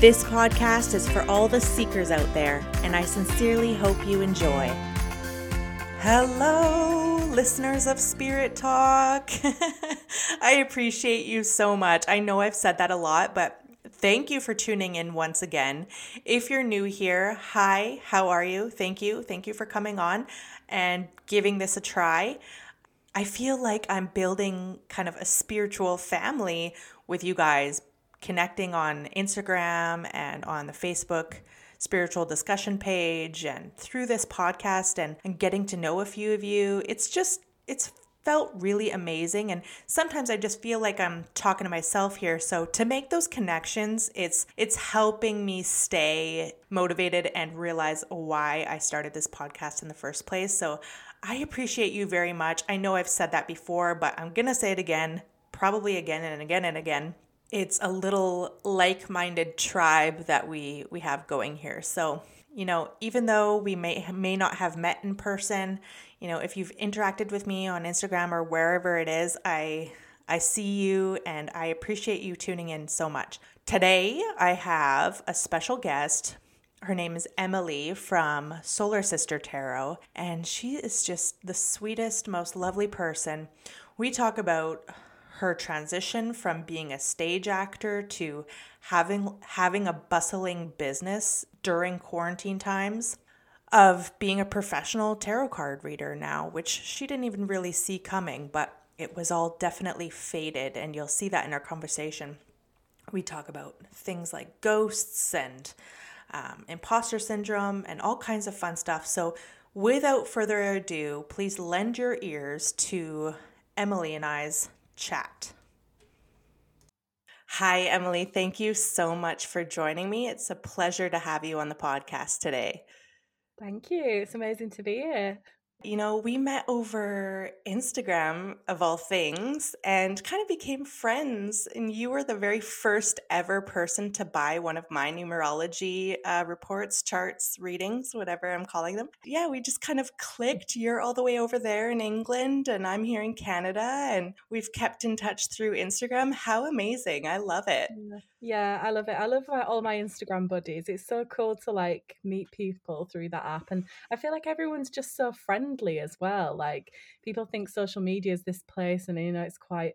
This podcast is for all the seekers out there, and I sincerely hope you enjoy. Hello, listeners of Spirit Talk. I appreciate you so much. I know I've said that a lot, but thank you for tuning in once again. If you're new here, hi, how are you? Thank you. Thank you for coming on and giving this a try. I feel like I'm building kind of a spiritual family with you guys connecting on Instagram and on the Facebook spiritual discussion page and through this podcast and, and getting to know a few of you. It's just, it's felt really amazing and sometimes I just feel like I'm talking to myself here so to make those connections it's it's helping me stay motivated and realize why I started this podcast in the first place so I appreciate you very much. I know I've said that before but I'm going to say it again probably again and again and again it's a little like-minded tribe that we we have going here. So, you know, even though we may may not have met in person, you know, if you've interacted with me on Instagram or wherever it is, I I see you and I appreciate you tuning in so much. Today, I have a special guest. Her name is Emily from Solar Sister Tarot, and she is just the sweetest, most lovely person. We talk about her transition from being a stage actor to having having a bustling business during quarantine times of being a professional tarot card reader now which she didn't even really see coming but it was all definitely faded and you'll see that in our conversation. We talk about things like ghosts and um, imposter syndrome and all kinds of fun stuff. So without further ado please lend your ears to emily and i's chat. Hi, Emily. Thank you so much for joining me. It's a pleasure to have you on the podcast today. Thank you. It's amazing to be here. You know, we met over Instagram of all things and kind of became friends. And you were the very first ever person to buy one of my numerology uh, reports, charts, readings, whatever I'm calling them. Yeah, we just kind of clicked. You're all the way over there in England, and I'm here in Canada, and we've kept in touch through Instagram. How amazing! I love it. Yeah, I love it. I love uh, all my Instagram buddies. It's so cool to like meet people through that app. And I feel like everyone's just so friendly as well. Like people think social media is this place and you know it's quite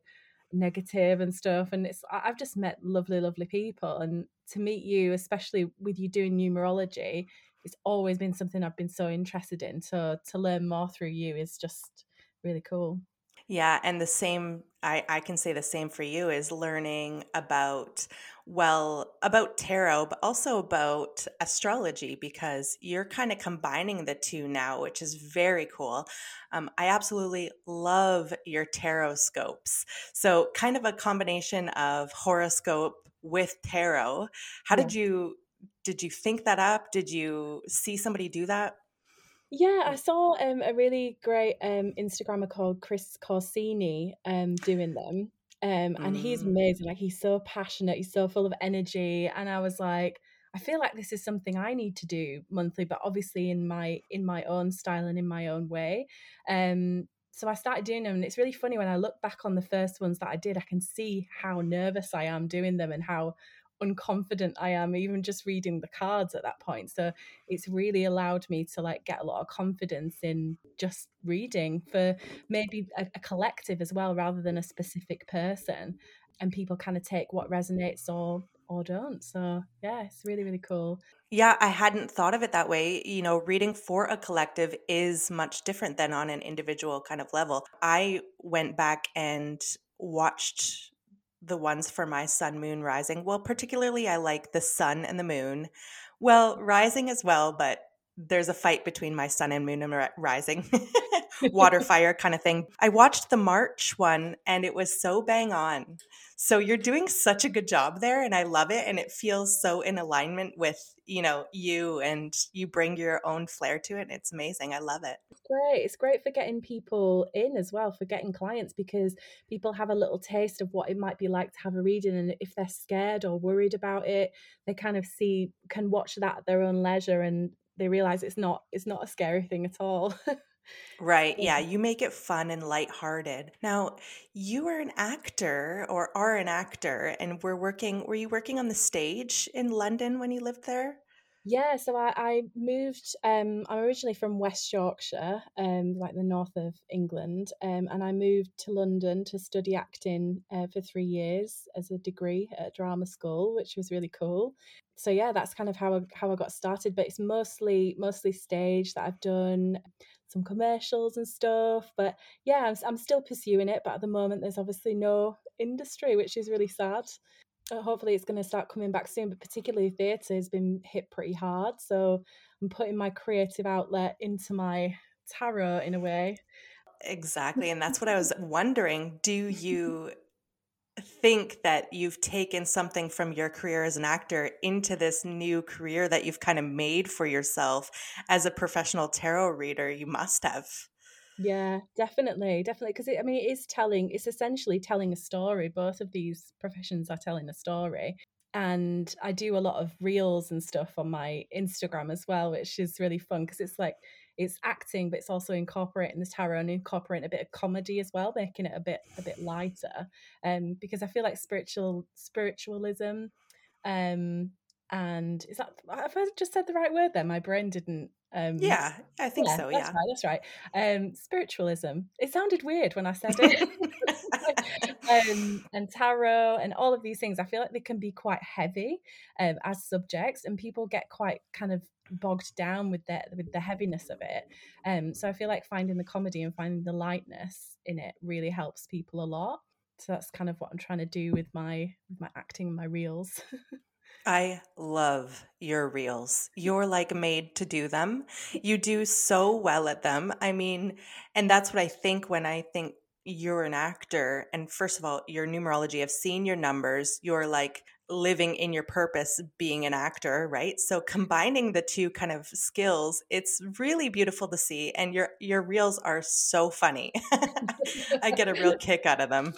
negative and stuff. And it's I've just met lovely, lovely people. And to meet you, especially with you doing numerology, it's always been something I've been so interested in. So to learn more through you is just really cool. Yeah, and the same I, I can say the same for you is learning about well about tarot but also about astrology because you're kind of combining the two now which is very cool. Um, i absolutely love your tarot scopes. So kind of a combination of horoscope with tarot. How yeah. did you did you think that up? Did you see somebody do that? Yeah, I saw um, a really great um, Instagrammer called Chris Corsini um, doing them. Um, and he's mm. amazing. Like he's so passionate, he's so full of energy. And I was like, I feel like this is something I need to do monthly, but obviously in my in my own style and in my own way. Um, so I started doing them, and it's really funny when I look back on the first ones that I did. I can see how nervous I am doing them and how unconfident I am, even just reading the cards at that point. So it's really allowed me to like get a lot of confidence in just reading for maybe a, a collective as well, rather than a specific person. And people kind of take what resonates or or don't. So yeah, it's really, really cool. Yeah, I hadn't thought of it that way. You know, reading for a collective is much different than on an individual kind of level. I went back and watched the ones for my sun, moon, rising. Well, particularly I like the sun and the moon. Well, rising as well, but there's a fight between my sun and moon and rising. water fire kind of thing. I watched the March one and it was so bang on. So you're doing such a good job there and I love it and it feels so in alignment with, you know, you and you bring your own flair to it. and It's amazing. I love it. It's great. It's great for getting people in as well, for getting clients because people have a little taste of what it might be like to have a reading and if they're scared or worried about it, they kind of see can watch that at their own leisure and they realize it's not it's not a scary thing at all. Right. Yeah. You make it fun and lighthearted. Now, you are an actor or are an actor, and we're working, were you working on the stage in London when you lived there? Yeah, so I, I moved. Um, I'm originally from West Yorkshire, um, like the north of England, um, and I moved to London to study acting uh, for three years as a degree at drama school, which was really cool. So yeah, that's kind of how I, how I got started. But it's mostly mostly stage that I've done some commercials and stuff. But yeah, I'm, I'm still pursuing it. But at the moment, there's obviously no industry, which is really sad. Uh, hopefully it's going to start coming back soon but particularly theatre has been hit pretty hard so i'm putting my creative outlet into my tarot in a way. Exactly and that's what i was wondering. Do you think that you've taken something from your career as an actor into this new career that you've kind of made for yourself as a professional tarot reader? You must have yeah, definitely, definitely. Because I mean, it is telling. It's essentially telling a story. Both of these professions are telling a story, and I do a lot of reels and stuff on my Instagram as well, which is really fun because it's like it's acting, but it's also incorporating the tarot and incorporating a bit of comedy as well, making it a bit a bit lighter. Um, because I feel like spiritual spiritualism, um, and is that have I just said the right word there? My brain didn't um, yeah, I think yeah, so. Yeah, that's right. That's right. Um, spiritualism. It sounded weird when I said it. um, and tarot and all of these things. I feel like they can be quite heavy um, as subjects, and people get quite kind of bogged down with the with the heaviness of it. Um, so I feel like finding the comedy and finding the lightness in it really helps people a lot. So that's kind of what I'm trying to do with my with my acting, my reels. I love your reels. You're like made to do them. You do so well at them. I mean, and that's what I think when I think you're an actor. And first of all, your numerology, I've seen your numbers. You're like living in your purpose being an actor, right? So combining the two kind of skills, it's really beautiful to see. And your your reels are so funny. I get a real kick out of them.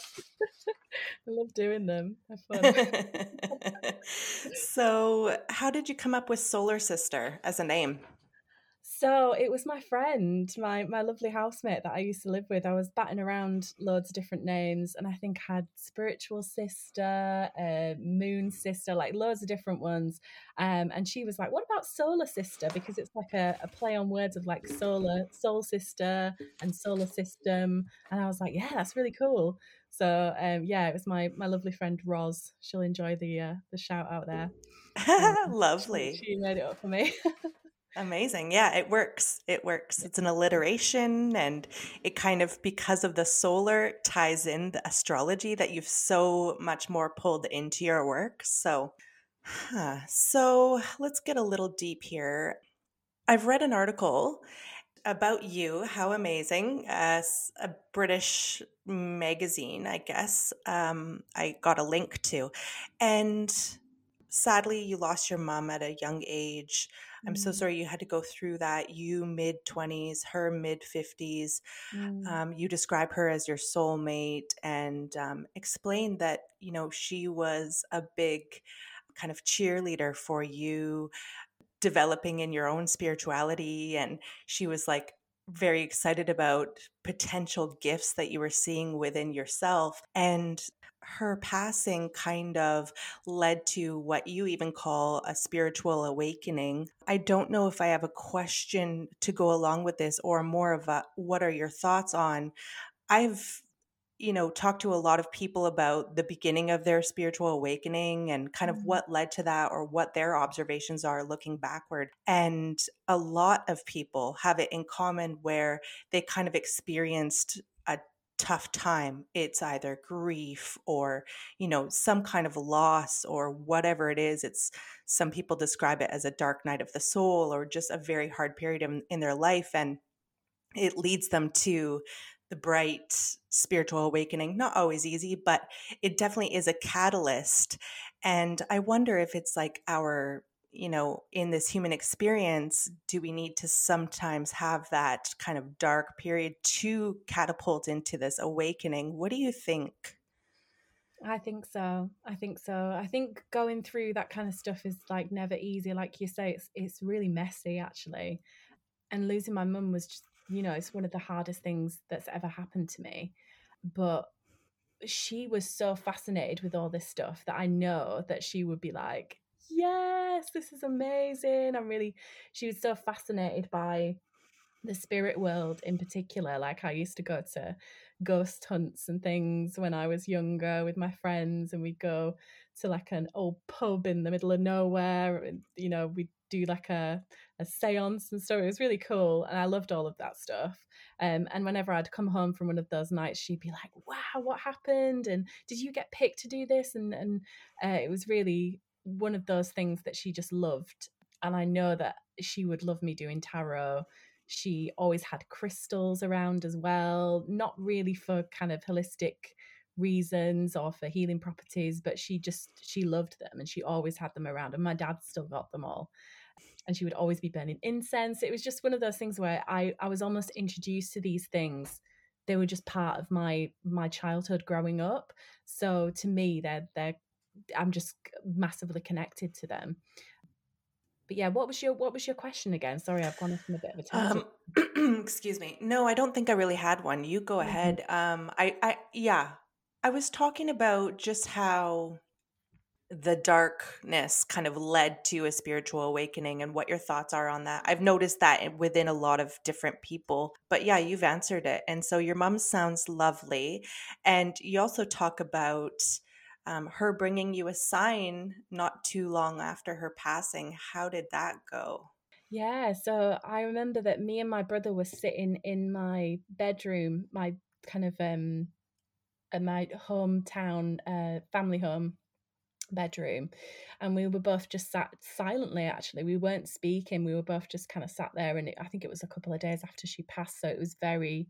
I love doing them. Have fun. so, how did you come up with Solar Sister as a name? So it was my friend, my my lovely housemate that I used to live with. I was batting around loads of different names, and I think I had spiritual sister, uh, moon sister, like loads of different ones. Um, and she was like, "What about solar sister?" Because it's like a, a play on words of like solar, soul sister, and solar system. And I was like, "Yeah, that's really cool." So um, yeah, it was my my lovely friend Roz. She'll enjoy the uh, the shout out there. Um, Lovely. She, she made it up for me. Amazing. Yeah, it works. It works. It's an alliteration and it kind of because of the solar ties in the astrology that you've so much more pulled into your work. So huh. so let's get a little deep here. I've read an article about you. How amazing. As a British magazine, I guess. Um, I got a link to. And sadly, you lost your mom at a young age. I'm so mm. sorry you had to go through that. You mid 20s, her mid 50s. Mm. Um, you describe her as your soulmate and um, explain that, you know, she was a big kind of cheerleader for you developing in your own spirituality. And she was like, very excited about potential gifts that you were seeing within yourself. And her passing kind of led to what you even call a spiritual awakening. I don't know if I have a question to go along with this or more of a what are your thoughts on. I've you know talked to a lot of people about the beginning of their spiritual awakening and kind of mm-hmm. what led to that or what their observations are looking backward and a lot of people have it in common where they kind of experienced a tough time it's either grief or you know some kind of loss or whatever it is it's some people describe it as a dark night of the soul or just a very hard period in, in their life and it leads them to the bright spiritual awakening. Not always easy, but it definitely is a catalyst. And I wonder if it's like our, you know, in this human experience, do we need to sometimes have that kind of dark period to catapult into this awakening? What do you think? I think so. I think so. I think going through that kind of stuff is like never easy. Like you say, it's it's really messy actually. And losing my mum was just, you know, it's one of the hardest things that's ever happened to me. But she was so fascinated with all this stuff that I know that she would be like, Yes, this is amazing. I'm really she was so fascinated by the spirit world in particular. Like I used to go to ghost hunts and things when I was younger with my friends, and we'd go to like an old pub in the middle of nowhere. And, you know, we'd do like a, a seance and stuff. It was really cool. And I loved all of that stuff. Um, and whenever I'd come home from one of those nights, she'd be like, wow, what happened? And did you get picked to do this? And, and uh, it was really one of those things that she just loved. And I know that she would love me doing tarot she always had crystals around as well, not really for kind of holistic reasons or for healing properties, but she just she loved them and she always had them around. And my dad still got them all. And she would always be burning incense. It was just one of those things where I, I was almost introduced to these things. They were just part of my my childhood growing up. So to me, they're they're I'm just massively connected to them but yeah, what was your what was your question again? Sorry, I've gone off on a bit of a tangent. Um, excuse me. No, I don't think I really had one. You go mm-hmm. ahead. Um, I, I, yeah, I was talking about just how the darkness kind of led to a spiritual awakening and what your thoughts are on that. I've noticed that within a lot of different people. But yeah, you've answered it. And so your mom sounds lovely. And you also talk about um, her bringing you a sign not too long after her passing. How did that go? Yeah, so I remember that me and my brother were sitting in my bedroom, my kind of um, my hometown uh, family home bedroom and we were both just sat silently actually we weren't speaking we were both just kind of sat there and it, i think it was a couple of days after she passed so it was very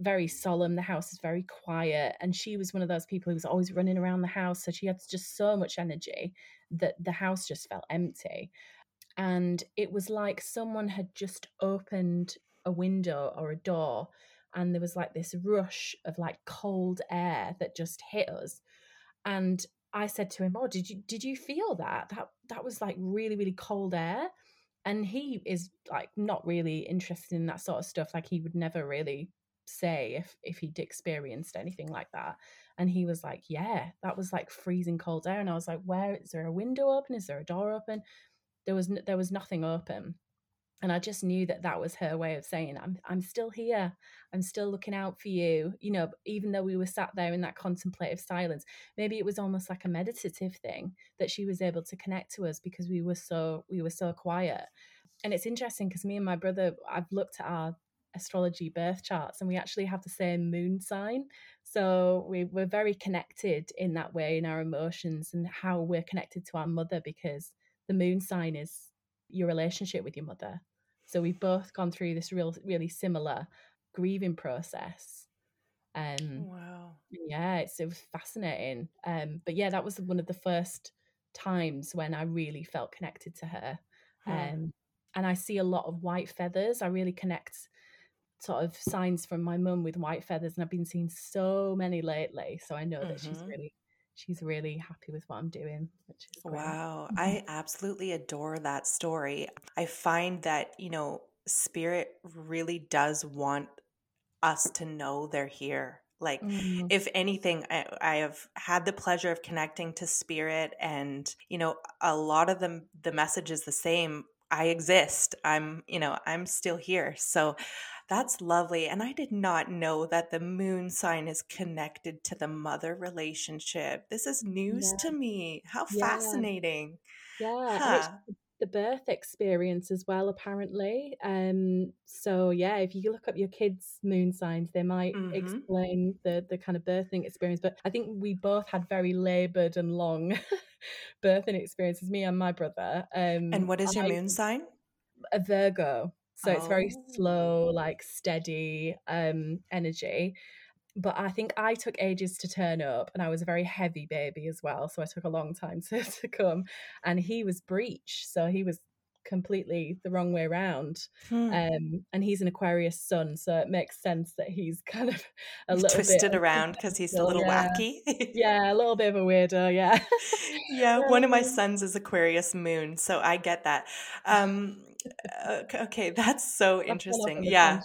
very solemn. The house is very quiet. And she was one of those people who was always running around the house. So she had just so much energy that the house just felt empty. And it was like someone had just opened a window or a door and there was like this rush of like cold air that just hit us. And I said to him, "Oh, did you did you feel that? That that was like really really cold air." And he is like not really interested in that sort of stuff. Like he would never really say if if he'd experienced anything like that and he was like yeah that was like freezing cold air and i was like where is there a window open is there a door open there was there was nothing open and i just knew that that was her way of saying i'm i'm still here. I'm still looking out for you you know even though we were sat there in that contemplative silence. Maybe it was almost like a meditative thing that she was able to connect to us because we were so we were so quiet. And it's interesting because me and my brother i've looked at our astrology birth charts and we actually have the same moon sign. So we, we're very connected in that way in our emotions and how we're connected to our mother because the moon sign is your relationship with your mother so we've both gone through this real really similar grieving process um wow yeah it's it was fascinating um but yeah that was one of the first times when i really felt connected to her hmm. um and i see a lot of white feathers i really connect sort of signs from my mum with white feathers, and I've been seeing so many lately. So I know mm-hmm. that she's mm-hmm. really she's really happy with what I'm doing, which is great. Wow. Mm-hmm. I absolutely adore that story. I find that, you know, spirit really does want us to know they're here. Like, mm-hmm. if anything, I, I, have had the pleasure of connecting to spirit, and you know, a lot of them, the message is the same. I exist. I'm, you know, I'm still here. So that's lovely. And I did not know that the moon sign is connected to the mother relationship. This is news yeah. to me. How yeah. fascinating. Yeah. Huh. The birth experience as well, apparently. Um, so yeah, if you look up your kids' moon signs, they might mm-hmm. explain the the kind of birthing experience. But I think we both had very labored and long birthing experiences, me and my brother. Um, and what is your I, moon sign? A Virgo. So it's very Oh. slow, like steady um, energy. But I think I took ages to turn up, and I was a very heavy baby as well. So I took a long time to, to come. And he was breech, so he was completely the wrong way around. Hmm. Um, and he's an Aquarius sun, so it makes sense that he's kind of a little bit Twisted around because he's a little yeah, wacky. yeah, a little bit of a weirdo, yeah. yeah, one of my Um, sons is Aquarius moon, so I get that. Um, uh, okay, that's so off interesting. Yeah.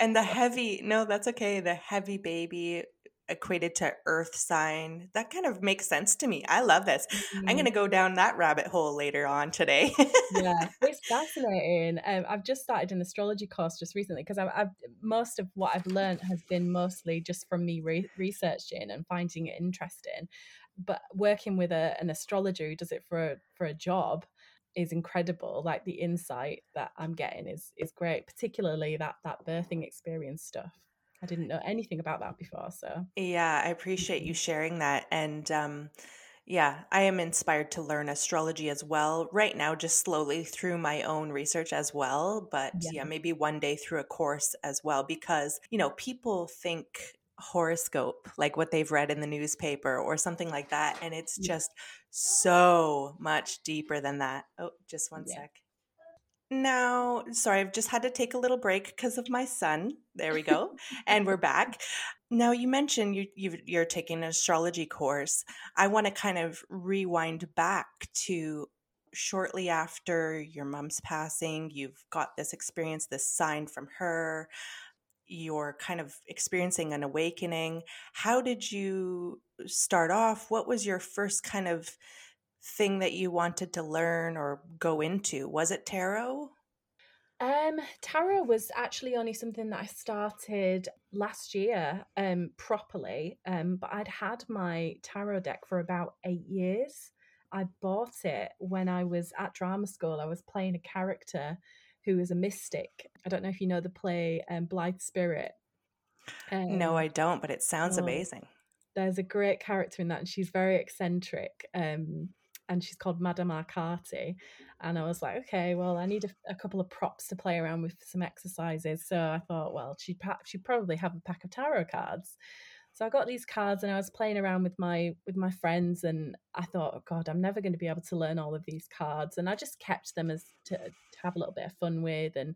And the heavy, no, that's okay. The heavy baby equated to earth sign. That kind of makes sense to me. I love this. I'm going to go down that rabbit hole later on today. yeah, it's fascinating. Um, I've just started an astrology course just recently because I've, I've most of what I've learned has been mostly just from me re- researching and finding it interesting. But working with a, an astrologer who does it for a, for a job is incredible. Like the insight that I'm getting is is great, particularly that that birthing experience stuff. I didn't know anything about that before, so yeah, I appreciate you sharing that. And um, yeah, I am inspired to learn astrology as well. Right now, just slowly through my own research as well. But yeah, yeah, maybe one day through a course as well, because, you know, people think horoscope, like what they've read in the newspaper or something like that. And it's just so much deeper than that. Oh, just one yeah. sec. Now, sorry, I've just had to take a little break because of my son. There we go. and we're back. Now, you mentioned you, you, you're taking an astrology course. I want to kind of rewind back to shortly after your mom's passing. You've got this experience, this sign from her. You're kind of experiencing an awakening. How did you start off? What was your first kind of thing that you wanted to learn or go into? Was it tarot? Um, tarot was actually only something that I started last year, um, properly. Um, but I'd had my tarot deck for about eight years. I bought it when I was at drama school. I was playing a character who was a mystic. I don't know if you know the play um, Blithe Spirit. No, Um, I don't, but it sounds oh, amazing. There's a great character in that, and she's very eccentric. Um, and she's called Madame Arcati. And I was like, okay, well, I need a, a couple of props to play around with some exercises. So I thought, well, she'd she'd probably have a pack of tarot cards. So I got these cards and I was playing around with my with my friends and I thought, oh God, I'm never going to be able to learn all of these cards. And I just kept them as to, to have a little bit of fun with. And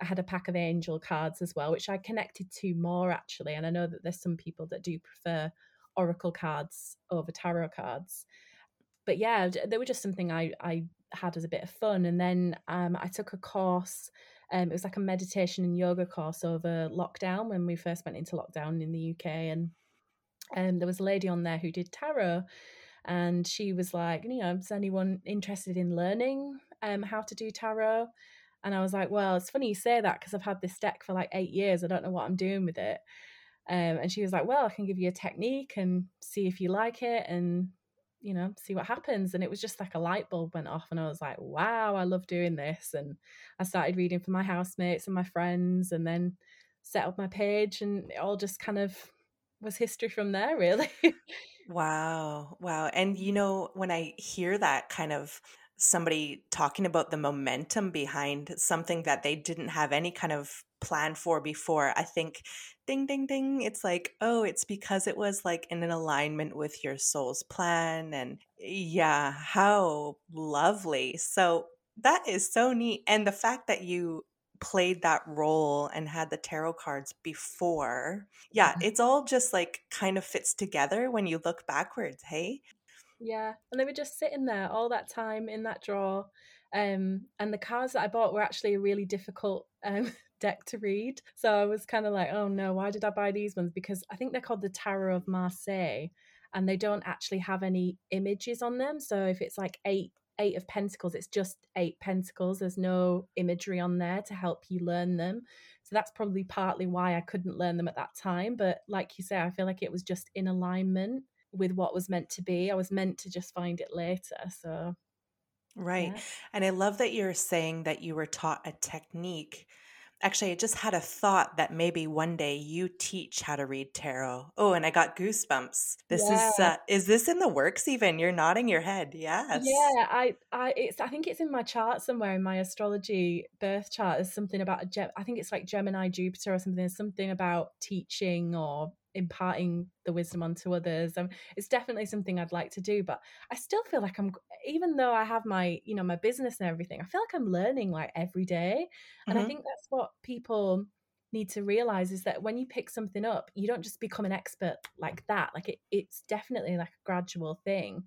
I had a pack of angel cards as well, which I connected to more actually. And I know that there's some people that do prefer oracle cards over tarot cards. But yeah, they were just something I, I had as a bit of fun. And then um, I took a course. Um, it was like a meditation and yoga course over lockdown when we first went into lockdown in the UK. And um, there was a lady on there who did tarot. And she was like, you know, is anyone interested in learning um, how to do tarot? And I was like, well, it's funny you say that because I've had this deck for like eight years. I don't know what I'm doing with it. Um, and she was like, well, I can give you a technique and see if you like it and, you know, see what happens. And it was just like a light bulb went off. And I was like, wow, I love doing this. And I started reading for my housemates and my friends and then set up my page. And it all just kind of was history from there, really. Wow. Wow. And you know, when I hear that kind of somebody talking about the momentum behind something that they didn't have any kind of plan for before, I think ding, ding, ding. It's like, oh, it's because it was like in an alignment with your soul's plan. And yeah, how lovely. So that is so neat. And the fact that you played that role and had the tarot cards before yeah, it's all just like kind of fits together when you look backwards, hey? Yeah, and they were just sitting there all that time in that drawer. Um, and the cards that I bought were actually a really difficult um, deck to read. So I was kind of like, oh no, why did I buy these ones? Because I think they're called the Tarot of Marseille, and they don't actually have any images on them. So if it's like eight eight of pentacles it's just eight pentacles there's no imagery on there to help you learn them so that's probably partly why i couldn't learn them at that time but like you say i feel like it was just in alignment with what was meant to be i was meant to just find it later so Right. yeah And I love that you're saying that you were taught a technique Actually, I just had a thought that maybe one day you teach how to read tarot. Oh, and I got goosebumps. This Yeah. is uh, is this in the works even? You're nodding your head. Yes. Yeah, I I it's I think it's in my chart somewhere in my astrology birth chart. There's something about a Gem I think it's like Gemini Jupiter or something. There's something about teaching or imparting the wisdom onto others. Um, it's definitely something I'd like to do, but I still feel like I'm even though I have my, you know, my business and everything, I feel like I'm learning like every day. And I hmm think that's what people need to realize is that when you pick something up, you don't just become an expert like that. Like it, it's definitely like a gradual thing.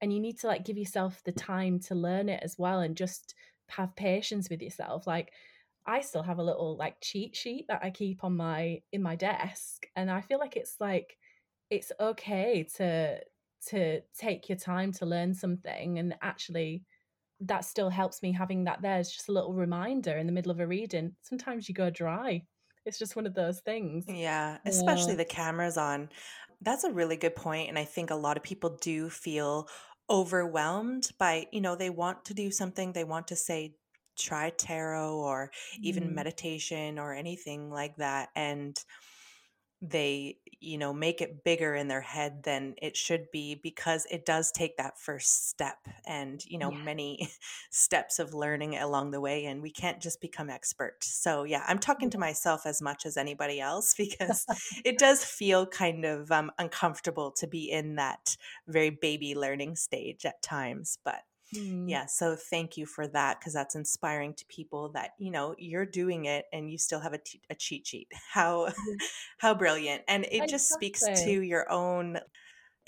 And you need to like give yourself the time to learn it as well and just have patience with yourself. Like I still have a little like cheat sheet that I keep on my in my desk and I feel like it's like it's okay to to take your time to learn something and actually that still helps me having that there as just a little reminder in the middle of a reading. Sometimes you go dry. It's just one of those things. Yeah, Yeah. especially the cameras on. That's a really good point, and I think a lot of people do feel overwhelmed by, you know, they want to do something, they want to say try tarot or even Mm, meditation or anything like that and they you know make it bigger in their head than it should be because it does take that first step and you know yeah. many steps of learning along the way and we can't just become expert so yeah i'm talking to myself as much as anybody else because it does feel kind of um, uncomfortable to be in that very baby learning stage at times but Mm, yeah, so thank you for that because that's inspiring to people that, you know, you're doing it and you still have a, t- a cheat sheet. How yeah. how brilliant. And it just speaks to your own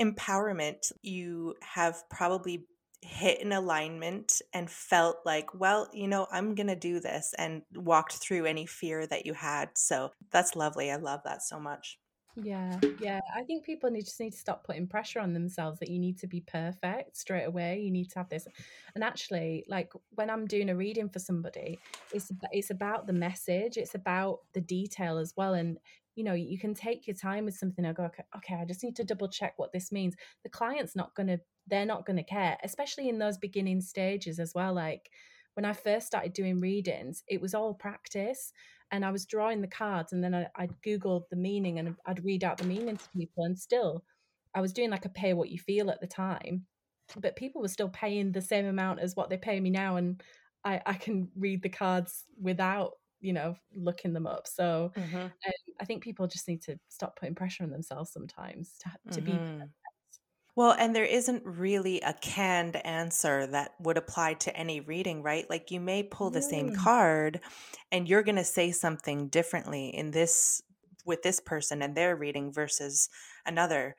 empowerment. You have probably hit an alignment and felt like, well, you know, I'm going to do this and walked through any fear that you had. So that's lovely. I love that so much. Yeah, yeah. I think people need just need to stop putting pressure on themselves that you need to be perfect straight away. You need to have this. And actually, like when I'm doing a reading for somebody, it's it's about the message. It's about the detail as well. And you know, you can take your time with something and go, okay, okay, I just need to double check what this means. The client's not gonna, they're not gonna care, especially in those beginning stages as well. Like when I first started doing readings, it was all practice and I was drawing the cards and then I, I'd Google the meaning and I'd read out the meaning to people and still I was doing like a pay what you feel at the time, but people were still paying the same amount as what they pay me now and I, I can read the cards without, you know, looking them up. So hmm um, I think people just need to stop putting pressure on themselves sometimes to, to be hmm Well, and there isn't really a canned answer that would apply to any reading, right? Like you may pull the same Mm, card and you're going to say something differently in this with this person and their reading versus another,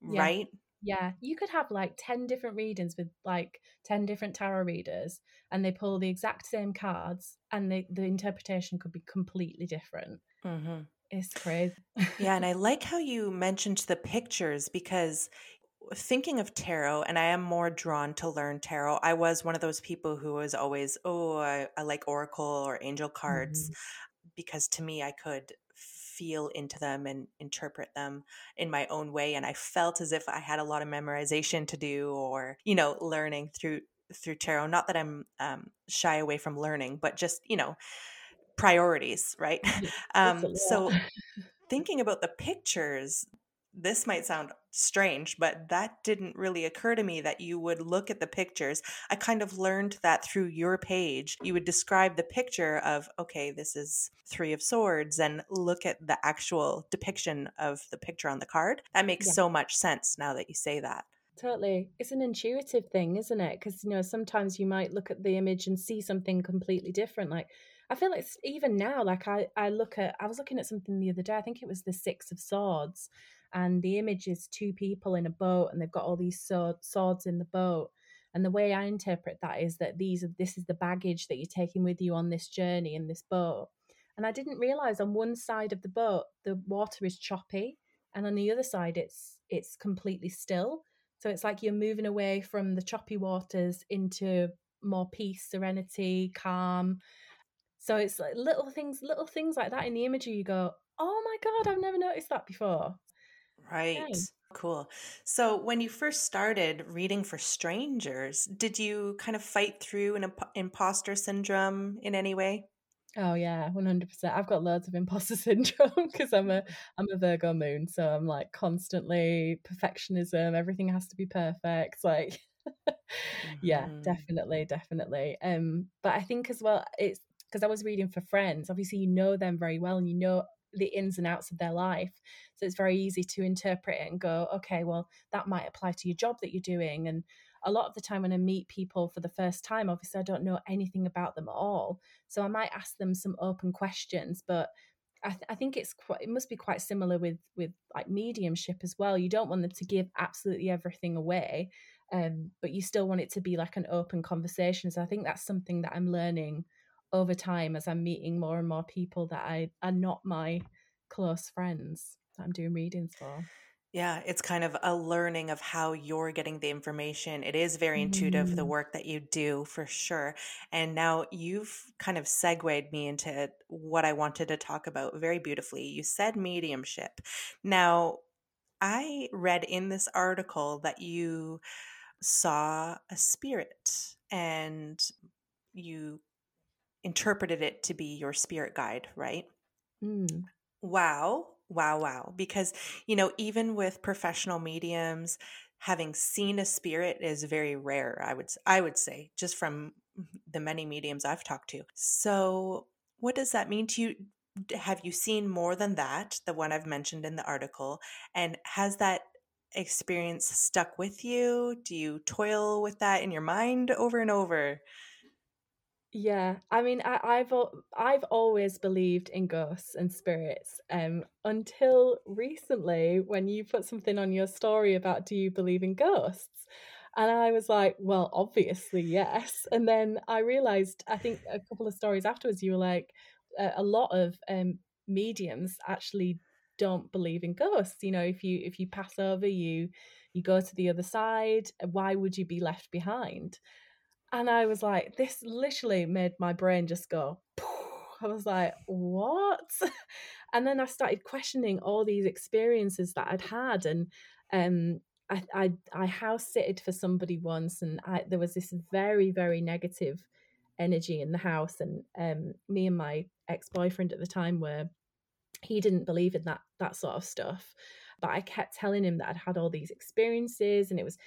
yeah. right? Yeah, you could have like 10 different readings with like 10 different tarot readers and they pull the exact same cards and the, the interpretation could be completely different. hmm It's crazy. Yeah, and I like how you mentioned the pictures because thinking of tarot, and I am more drawn to learn tarot. I was one of those people who was always, oh, I, I like oracle or angel cards Mhm. because to me I could feel into them and interpret them in my own way and I felt as if I had a lot of memorization to do or you know learning through through tarot not that I'm um, shy away from learning but just you know priorities right Yeah, it's a um, so thinking about the pictures, this might sound strange, but that didn't really occur to me that you would look at the pictures. I kind of learned that through your page. You would describe the picture of, okay, this is Three of Swords, and look at the actual depiction of the picture on the card. That makes Yeah, so much sense now that you say that. totally. It's an intuitive thing, isn't it? Because, you know, sometimes you might look at the image and see something completely different. Like, I feel like even now, like I, I look at, I was looking at something the other day. I think it was the Six of Swords, and the image is two people in a boat, and they've got all these sword, swords in the boat. And the way I interpret that is that these are this is the baggage that you're taking with you on this journey in this boat. And I didn't realize on one side of the boat the water is choppy, and on the other side it's it's completely still. So it's like you're moving away from the choppy waters into more peace, serenity, calm. So it's like little things, little things like that in the imagery. You go, oh my god, I've never noticed that before. Right. Yeah. Cool. So, when you first started reading for strangers, did you kind of fight through an imp- imposter syndrome in any way? Oh yeah, one hundred percent. I've got loads of imposter syndrome because I'm a I'm a Virgo moon, so I'm like constantly perfectionism. Everything has to be perfect. Like, yeah, Mhm. definitely, definitely. Um, but I think as well, it's because I was reading for friends. Obviously, you know them very well, and you know the ins and outs of their life, so it's very easy to interpret it and go, okay, well, that might apply to your job that you're doing, and a lot of the time when I meet people for the first time, obviously I don't know anything about them at all. So I might ask them some open questions, but I, th- I, think it's quite it must be quite similar with with like mediumship as well. You don't want them to give absolutely everything away um, but you still want it to be like an open conversation. So i think that's something that i'm learning over time as i'm meeting more and more people that i are not my close friends that i'm doing readings for Yeah, it's kind of a learning of how you're getting the information. It is very intuitive, the mm. work that you do for sure. And now you've kind of segued me into what I wanted to talk about very beautifully. You said mediumship. Now, I read in this article that you saw a spirit and you interpreted it to be your spirit guide, right? Mm. Wow. Wow, wow. Because, you know, even with professional mediums, having seen a spirit is very rare, I would I would say, just from the many mediums I've talked to. So, what does that mean to you? Have you seen more than that, the one I've mentioned in the article? And has that experience stuck with you? Do you toil with that in your mind over and over? Yeah, I mean, I, I've I've always believed in ghosts and spirits, um, until recently when you put something on your story about do you believe in ghosts, and I was like, well, obviously yes. And then I realized, I think a couple of stories afterwards, you were like, a, a lot of um, mediums actually don't believe in ghosts. You know, if you if you pass over, you you go to the other side. Why would you be left behind? And I was like, this literally made my brain just go, I was like, what? And then I started questioning all these experiences that I'd had. And um, I, I, I house sitted for somebody once, and I, there was this very, very negative energy in the house. And um, me and my ex boyfriend at the time were, he didn't believe in that that sort of stuff but I kept telling him that I'd had all these experiences and it was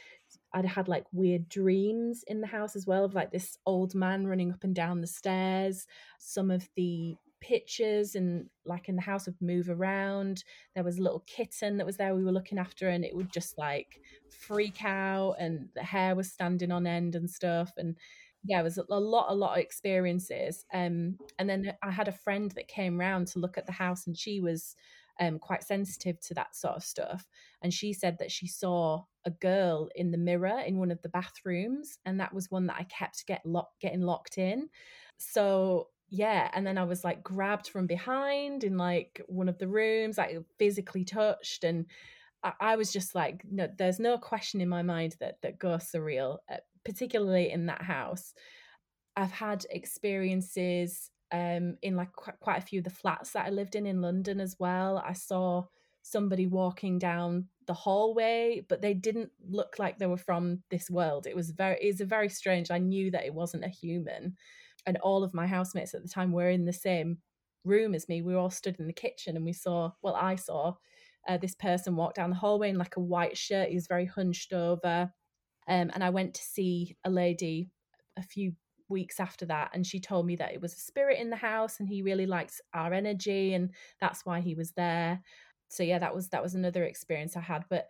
I'd had like weird dreams in the house as well of like this old man running up and down the stairs. Some of the pictures and like in the house would move around. There was a little kitten that was there we were looking after and it would just like freak out and the hair was standing on end and stuff and yeah, it was a lot, a lot of experiences. Um, and then I had a friend that came round to look at the house, and she was um, quite sensitive to that sort of stuff. And she said that she saw a girl in the mirror in one of the bathrooms, and that was one that I kept get lock, getting locked in. So yeah, and then I was like grabbed from behind in like one of the rooms, like physically touched, and I, I was just like, no, there's no question in my mind that that ghosts are real, uh, particularly in that house. I've had experiences um, in like qu- quite a few of the flats that I lived in in London as well. I saw somebody walking down the hallway, but they didn't look like they were from this world. It was very, it's a very strange. I knew that it wasn't a human, and all of my housemates at the time were in the same room as me. We all stood in the kitchen, and we saw. Well, I saw uh, this person walk down the hallway in like a white shirt. He was very hunched over, um, and I went to see a lady a few weeks after that and she told me that it was a spirit in the house and he really likes our energy and that's why he was there so yeah that was that was another experience i had but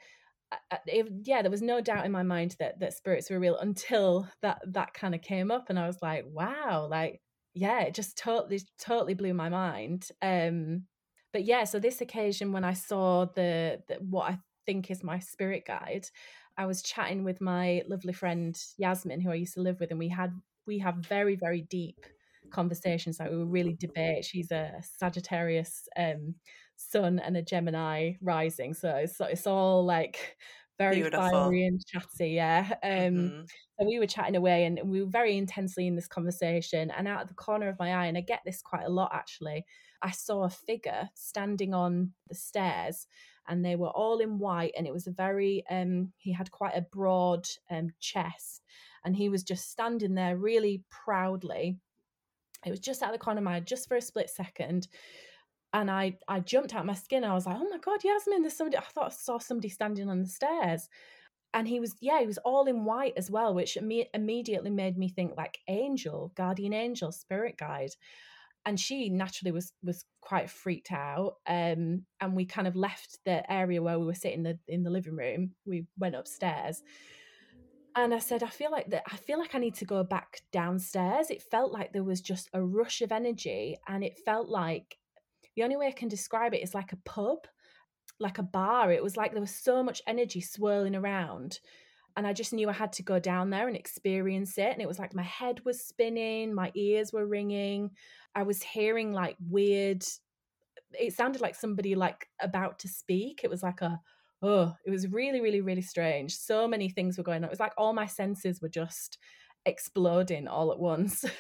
uh, uh, yeah there was no doubt in my mind that that spirits were real until that that kind of came up and i was like wow like yeah it just totally totally blew my mind um but yeah so this occasion when i saw the, the what i think is my spirit guide i was chatting with my lovely friend yasmin who i used to live with and we had we have very very deep conversations like we really debate. She's a sagittarius um sun and a gemini rising so it's, it's all like very Beautiful. fiery and chatty yeah um mm-hmm. so we were chatting away and we were very intensely in this conversation and out of the corner of my eye and i get this quite a lot actually i saw a figure standing on the stairs and they were all in white and it was a very um he had quite a broad um chest and he was just standing there really proudly It was just out of the corner of my eye, just for a split second. And I, I jumped out my skin. I was like, oh my God, Yasmin, there's somebody. I thought I saw somebody standing on the stairs. And he was, yeah, he was all in white as well, which imme- immediately made me think like angel, guardian angel, spirit guide and she naturally was was quite freaked out um, and we kind of left the area where we were sitting the, in the living room we went upstairs and i said i feel like that i feel like i need to go back downstairs it felt like there was just a rush of energy and it felt like the only way i can describe it is like a pub like a bar it was like there was so much energy swirling around and I just knew I had to go down there and experience it. And it was like my head was spinning, my ears were ringing. I was hearing like weird, it sounded like somebody like about to speak. It was like a, oh, it was really, really, really strange. So many things were going on. It was like all my senses were just exploding all at once.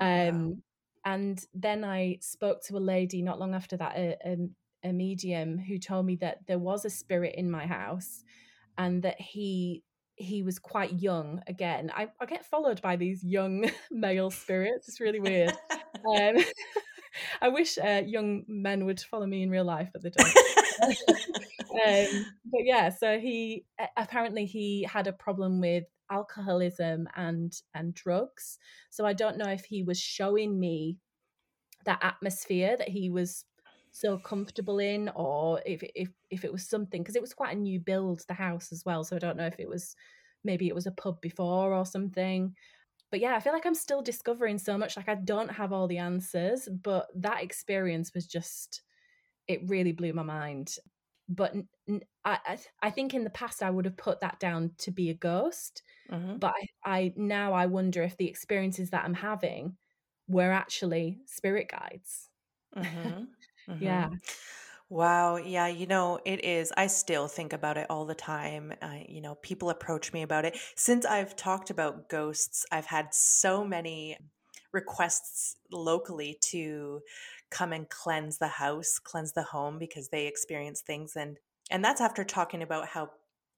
Oh, um, wow. And then I spoke to a lady not long after that, a, a, a medium who told me that there was a spirit in my house and that he he was quite young again. I, I get followed by these young male spirits. It's really weird. Um, i wish uh, young men would follow me in real life but they don't. Um, but yeah so he apparently he had a problem with alcoholism and and drugs. So i don't know if he was showing me that atmosphere that he was so comfortable in or if if if it was something because it was quite a new build the house as well. So i don't know if it was maybe it was a pub before or something. But yeah i feel like i'm still discovering so much. Like i don't have all the answers but that experience was just it really blew my mind but I, I think in the past I would have put that down to be a ghost, mm-hmm. but I, I now I wonder if the experiences that I'm having were actually spirit guides. Mm-hmm. Mm-hmm. Yeah. Wow. Yeah. You know, it is. I still think about it all the time. I, you know, people approach me about it. Since I've talked about ghosts, I've had so many requests locally to come and cleanse the house, cleanse the home because they experience things and and that's after talking about how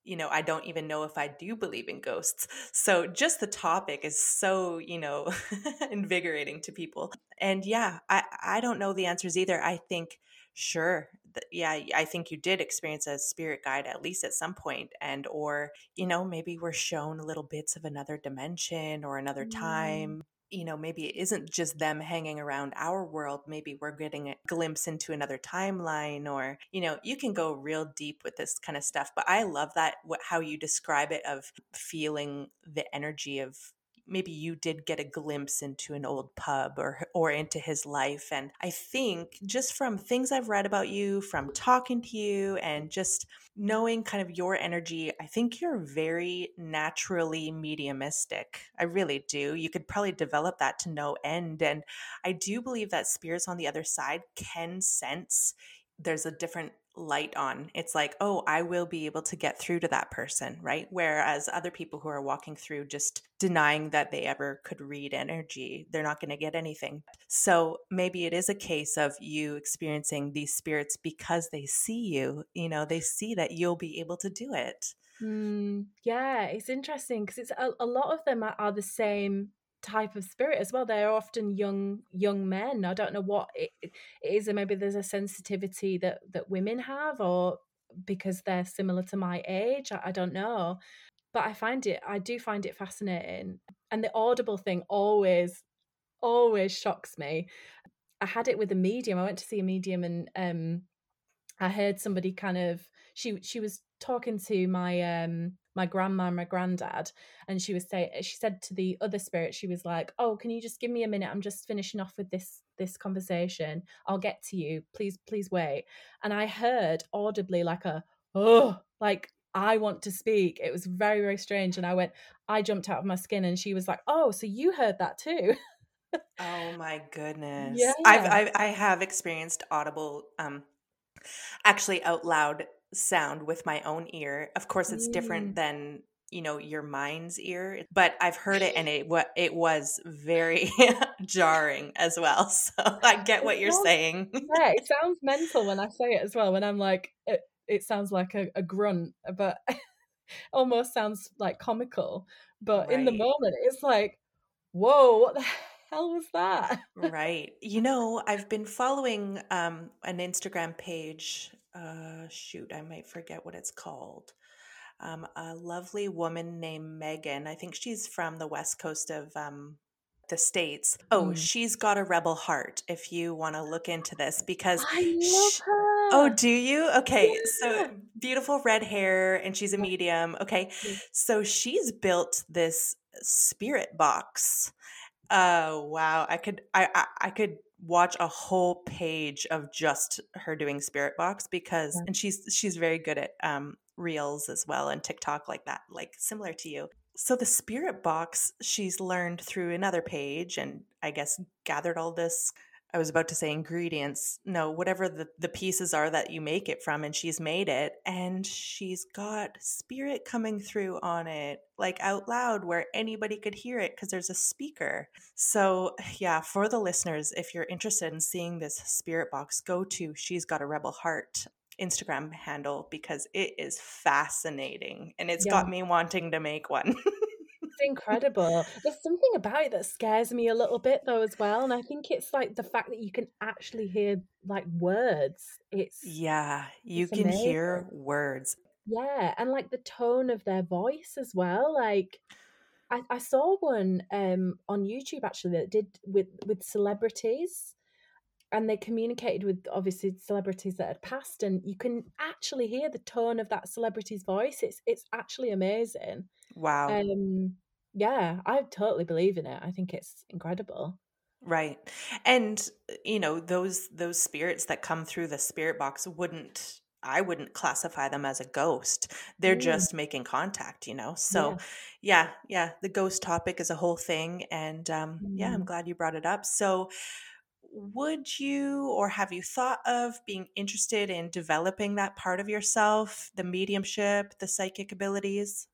you know, I don't even know if I do believe in ghosts. So just the topic is so, you know, invigorating to people. And yeah, I I don't know the answers either. I think sure yeah i think you did experience a spirit guide at least at some point and or you know maybe we're shown little bits of another dimension or another mm. time you know, maybe it isn't just them hanging around our world. Maybe we're getting a glimpse into another timeline, or, you know, you can go real deep with this kind of stuff. But I love that, what, how you describe it of feeling the energy of maybe you did get a glimpse into an old pub or or into his life and i think just from things i've read about you from talking to you and just knowing kind of your energy i think you're very naturally mediumistic i really do you could probably develop that to no end and i do believe that spirits on the other side can sense there's a different light on. It's like, oh, I will be able to get through to that person, right? Whereas other people who are walking through just denying that they ever could read energy, they're not going to get anything. So maybe it is a case of you experiencing these spirits because they see you, you know, they see that you'll be able to do it. Mm, yeah, it's interesting because it's a, a, lot of them are, are the same type of spirit as well. They're often young young men. I don't know what it, it is or maybe there's a sensitivity that that women have or because they're similar to my age I, I don't know. But i find it i do find it fascinating. And the audible thing always always shocks me. I had it with a medium. I went to see a medium and um i heard somebody kind of she she was talking to my um my grandma and my granddad and she was saying she said to the other spirit she was like oh can you just give me a minute? I'm just finishing off with this this conversation. I'll get to you. Please please wait. And i heard audibly like a oh like i want to speak. It was very very strange and i went i jumped out of my skin and she was like oh so you heard that too? Oh my goodness. Yeah. I've, I've i have experienced audible um actually out loud sound with my own ear. Of course, it's mm. different than you know your mind's ear but i've heard it and it what it was very jarring as well so i get what you're saying yeah it sounds mental when i say it as well when i'm like it, it sounds like a, a grunt but almost sounds like comical but right. in the moment it's like whoa what the hell was that? right. You know, I've been following um, an Instagram page. Uh, shoot, I might forget what it's called. Um, a lovely woman named Megan. I think she's from the west coast of um, the states. Oh, mm. she's got a rebel heart. If you want to look into this, because I love she, her. Oh, do you? Okay, yeah. so beautiful red hair, and she's a medium. Okay, so she's built this spirit box. Oh wow, I could I, I, I could watch a whole page of just her doing spirit box because yeah. and she's she's very good at um reels as well and TikTok like that, like similar to you. So the spirit box she's learned through another page and I guess gathered all this I was about to say ingredients. No, whatever the, the pieces are that you make it from, and she's made it, and she's got spirit coming through on it, like out loud, where anybody could hear it because there's a speaker. So, yeah, for the listeners, if you're interested in seeing this spirit box, go to She's Got a Rebel Heart Instagram handle because it is fascinating and it's yeah. got me wanting to make one. incredible. There's something about it that scares me a little bit though as well, and I think it's like the fact that you can actually hear like words. It's yeah, you it's can amazing. hear words. Yeah, and like the tone of their voice as well. Like I, I saw one um on YouTube actually that did with with celebrities and they communicated with obviously celebrities that had passed and you can actually hear the tone of that celebrity's voice it's it's actually amazing wow um yeah, I totally believe in it. I think it's incredible. Right. And you know, those those spirits that come through the spirit box wouldn't I wouldn't classify them as a ghost. They're mm. just making contact, you know. So, yeah. yeah, yeah, the ghost topic is a whole thing and um mm. yeah, I'm mm. glad you brought it up. So, would you or have you thought of being interested in developing that part of yourself, the mediumship, the psychic abilities?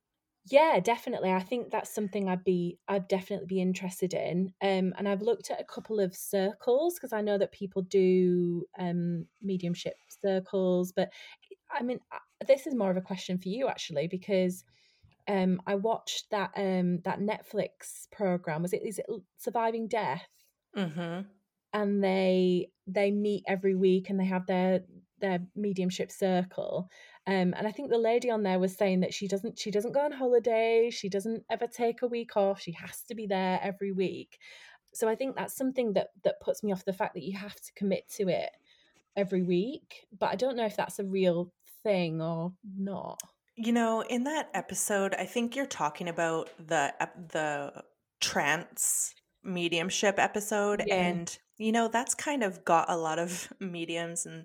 Yeah, definitely. I think that's something I'd be I'd definitely be interested in. Um, and I've looked at a couple of circles because I know that people do um, mediumship circles. But I mean, this is more of a question for you actually because um, I watched that um, that Netflix program. Was it is it Surviving Death? Mm-hmm. And they they meet every week and they have their their mediumship circle um, and I think the lady on there was saying that she doesn't she doesn't go on holiday, she doesn't ever take a week off, she has to be there every week. So I think that's something that that puts me off the fact that you have to commit to it every week. But I don't know if that's a real thing or not. You know, in that episode, I think you're talking about the the trance mediumship episode yeah. and you know that's kind of got a lot of mediums and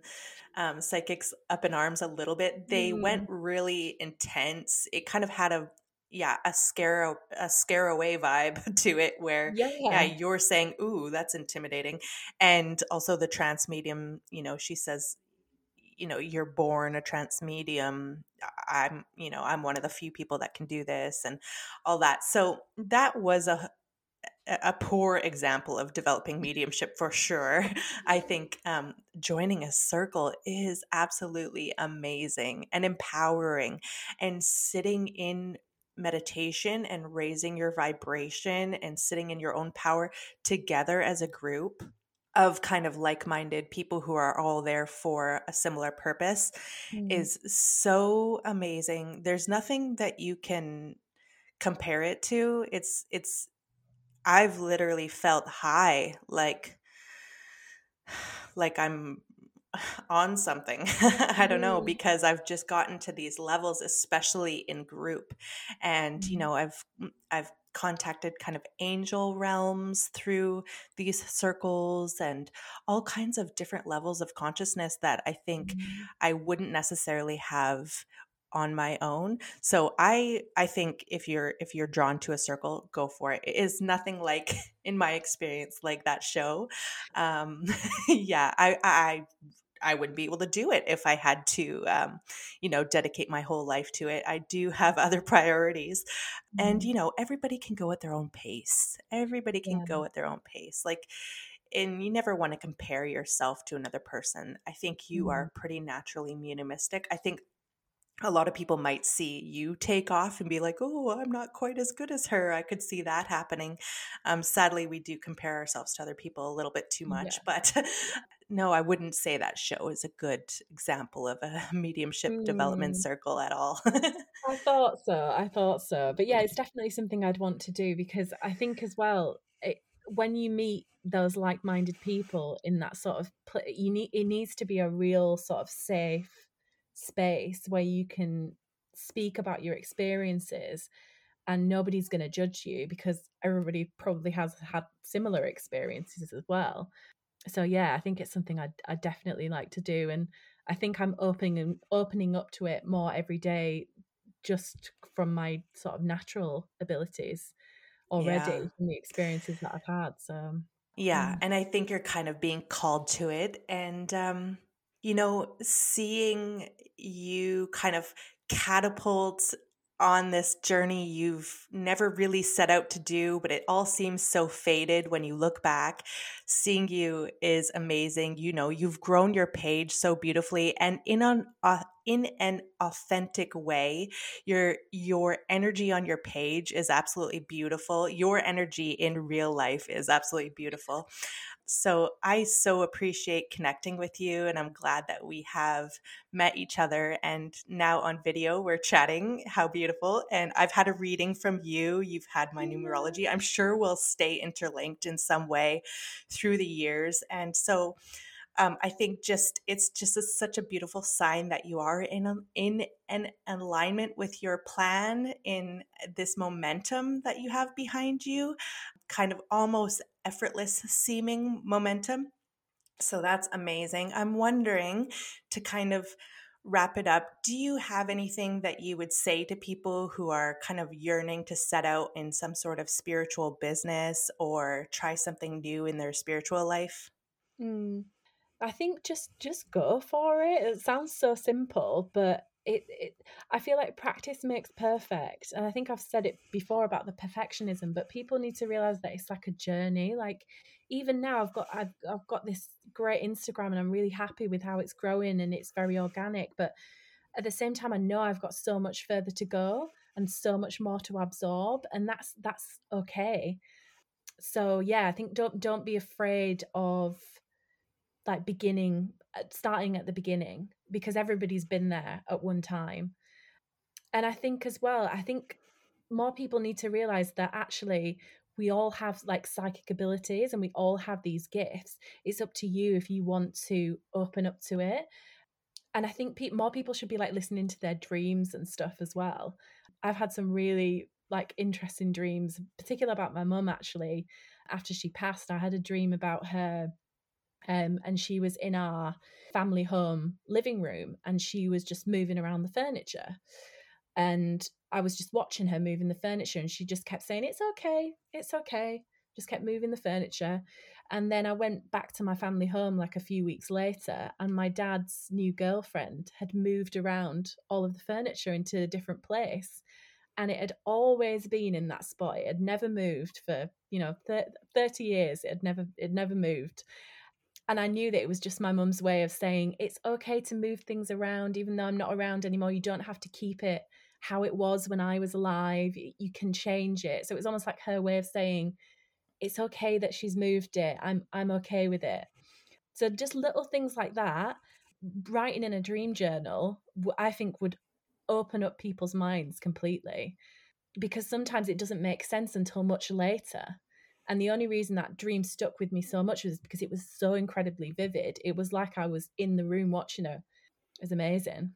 um, psychics up in arms a little bit. They mm. went really intense. It kind of had a yeah a scare a scare away vibe to it where yeah. yeah you're saying ooh that's intimidating and also the trance medium you know she says you know you're born a trance medium i'm you know i'm one of the few people that can do this and all that so that was a a poor example of developing mediumship for sure. I think um, joining a circle is absolutely amazing and empowering, and sitting in meditation and raising your vibration and sitting in your own power together as a group of kind of like-minded people who are all there for a similar purpose mm. is so amazing there's nothing that you can compare it to it's it's I've literally felt high, like like I'm on something. I don't know mm. because I've just gotten to these levels especially in group. And you mm-hmm. know, I've mm, I've contacted kind of angel realms through these circles and all kinds of different levels of consciousness that I think mm-hmm. I wouldn't necessarily have on my own so i i think if you're if you're drawn to a circle go for it it is nothing like in my experience like that show um yeah i i I wouldn't be able to do it if I had to, um, you know, dedicate my whole life to it. I do have other priorities, mm-hmm. and you know, everybody can go at their own pace. Everybody can yeah. go at their own pace. Like, and you never want to compare yourself to another person. I think you mm-hmm. are pretty naturally mediumistic. I think a lot of people might see you take off and be like, oh, I'm not quite as good as her. I could see that happening. Um, sadly, we do compare ourselves to other people a little bit too much. Yeah. But no, I wouldn't say that show is a good example of a mediumship mm. development circle at all. I thought so. I thought so. But yeah, it's definitely something I'd want to do because I think as well, it, when you meet those like-minded people in that sort of you need it needs to be a real sort of safe space where you can speak about your experiences and nobody's going to judge you because everybody probably has had similar experiences as well so yeah i think it's something i i definitely like to do and i think i'm opening and opening up to it more every day just from my sort of natural abilities already yeah. from the experiences that i've had so yeah, and I think you're kind of being called to it. And, um, you know, seeing you kind of catapult on this journey you've never really set out to do, but it all seems so faded when you look back. Seeing you is amazing. You know, you've grown your page so beautifully and in an in an authentic way. Your your energy on your page is absolutely beautiful. Your energy in real life is absolutely beautiful. So I so appreciate connecting with you, and I'm glad that we have met each other. And now on video, we're chatting. How beautiful! And I've had a reading from you. You've had my numerology. I'm sure we'll stay interlinked in some way through the years. And so, um, I think just it's just a, such a beautiful sign that you are in a, in an alignment with your plan in this momentum that you have behind you, kind of almost effortless seeming momentum. So that's amazing. I'm wondering to kind of wrap it up, do you have anything that you would say to people who are kind of yearning to set out in some sort of spiritual business or try something new in their spiritual life? Mm. I think just just go for it. It sounds so simple, but it, it I feel like practice makes perfect. And I think I've said it before about the perfectionism, but people need to realize that it's like a journey. Like even now I've got I've I've got this great Instagram and I'm really happy with how it's growing and it's very organic, but at the same time I know I've got so much further to go and so much more to absorb and that's that's okay. So yeah, I think don't don't be afraid of like beginning uh, starting at the beginning because everybody's been there at one time. And i think as well i think more people need to realize that actually we all have like psychic abilities and we all have these gifts. It's up to you if you want to open up to it. And i think pe- more people should be like listening to their dreams and stuff as well. I've had some really like interesting dreams particular about my mum actually after she passed. I had a dream about her um, and she was in our family home living room and she was just moving around the furniture. And I was just watching her moving the furniture and she just kept saying, It's okay, it's okay. Just kept moving the furniture. And then I went back to my family home like a few weeks later, and my dad's new girlfriend had moved around all of the furniture into a different place. And it had always been in that spot. It had never moved for, you know, 30 years. It had never, it never moved and I knew that it was just my mum's way of saying it's okay to move things around, even though I'm not around anymore. You don't have to keep it how it was when I was alive. You can change it. So it was almost like her way of saying it's okay that she's moved it. I'm I'm okay with it. So just little things like that, writing in a dream journal, I think would open up people's minds completely because sometimes it doesn't make sense until much later. And the only reason that dream stuck with me so much was because it was so incredibly vivid. It was like I was in the room watching it. It was amazing.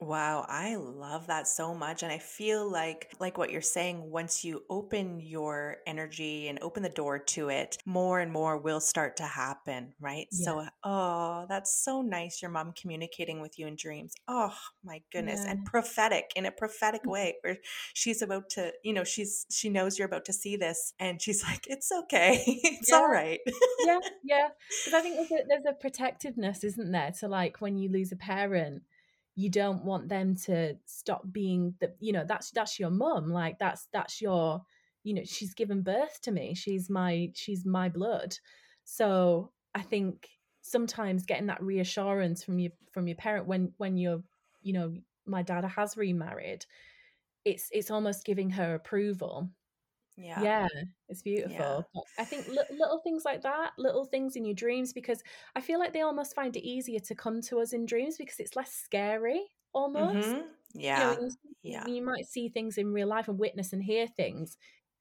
Wow, I love that so much and I feel like like what you're saying once you open your energy and open the door to it, more and more will start to happen, right? Yeah. So oh, that's so nice your mom communicating with you in dreams. Oh, my goodness. Yeah. And prophetic in a prophetic mm. way where she's about to, you know, she's she knows you're about to see this and she's like it's okay. it's yeah. all right. yeah, yeah. Cuz I think there's a, there's a protectiveness, isn't there, to like when you lose a parent you don't want them to stop being the you know that's that's your mum like that's that's your you know she's given birth to me she's my she's my blood so i think sometimes getting that reassurance from your from your parent when when you're you know my dad has remarried, it's it's almost giving her approval. Yeah. Yeah, it's beautiful. But I think li- little things like that, little things in your dreams, because I feel like they almost find it easier to come to us in dreams because it's less scary almost. Mm-hmm. You know, Yeah. you, see- Yeah. you might see things in real life and witness and hear things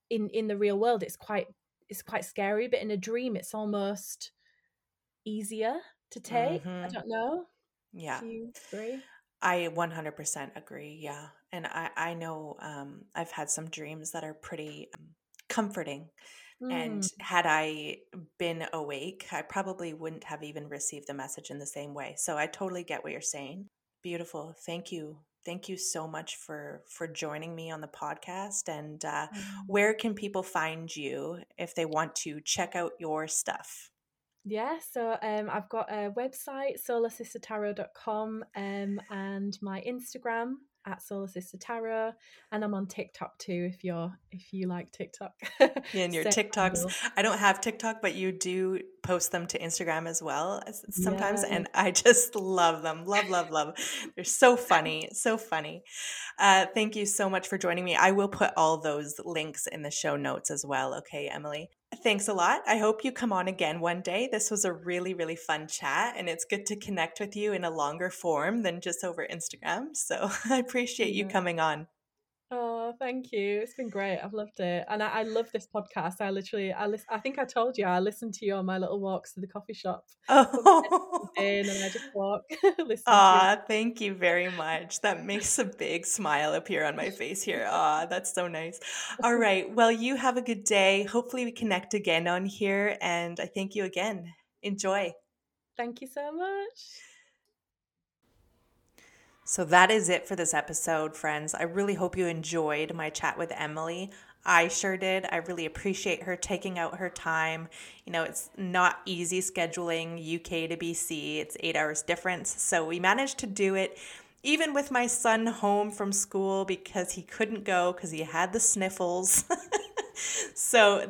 in in the real world. It's quite it's quite scary, but in a dream, it's almost easier to take. I Mm-hmm. don't know. Yeah. Do you agree? I 100% agree. Yeah. And I, I know um, I've had some dreams that are pretty um, comforting. And Mm, had I been awake, I probably wouldn't have even received the message in the same way. So I totally get what you're saying. Beautiful. Thank you. Thank you so much for for joining me on the podcast. And uh, mm. where can people find you if they want to check out your stuff? Yeah, so um, I've got a website, solarsistertarot.com, um, and my Instagram at solarsistertarot, and I'm on TikTok too if you're if you like TikTok. Yeah, and your TikToks. handle. I don't have TikTok, but you do post them to Instagram as well sometimes. And I just love them. Love, love, love. They're so funny. So funny. Uh, thank you so much for joining me. I will put all those links in the show notes as well. Okay, Emily. Thanks a lot. I hope you come on again one day. This was a really, really fun chat, and it's good to connect with you in a longer form than just over Instagram. So I appreciate you coming on. Oh, thank you. It's been great. I've loved it, and I, I love this podcast. I literally, I listen. I think I told you I listen to you on my little walks to the coffee shop. Put my headphones Oh. in, and I just walk, you. Thank you very much. That makes a big smile appear on my face here. Aw, that's so nice. All right. Well, you have a good day. Hopefully, we connect again on here. And I thank you again. Enjoy. Thank you so much. So that is it for this episode, friends. I really hope you enjoyed my chat with Emily. I sure did. I really appreciate her taking out her time. You know, it's not easy scheduling UK to BC, it's eight hours difference. So we managed to do it even with my son home from school because he couldn't go because he had the sniffles. so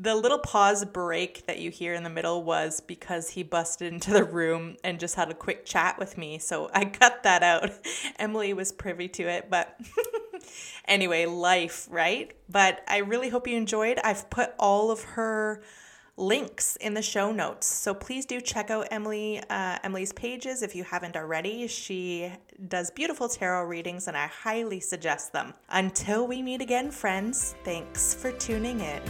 the little pause break that you hear in the middle was because he busted into the room and just had a quick chat with me. So I cut that out. Emily was privy to it, but anyway, life, right? But I really hope you enjoyed. I've put all of her links in the show notes. So please do check out Emily uh, Emily's pages if you haven't already. She does beautiful tarot readings and I highly suggest them. Until we meet again, friends, thanks for tuning in.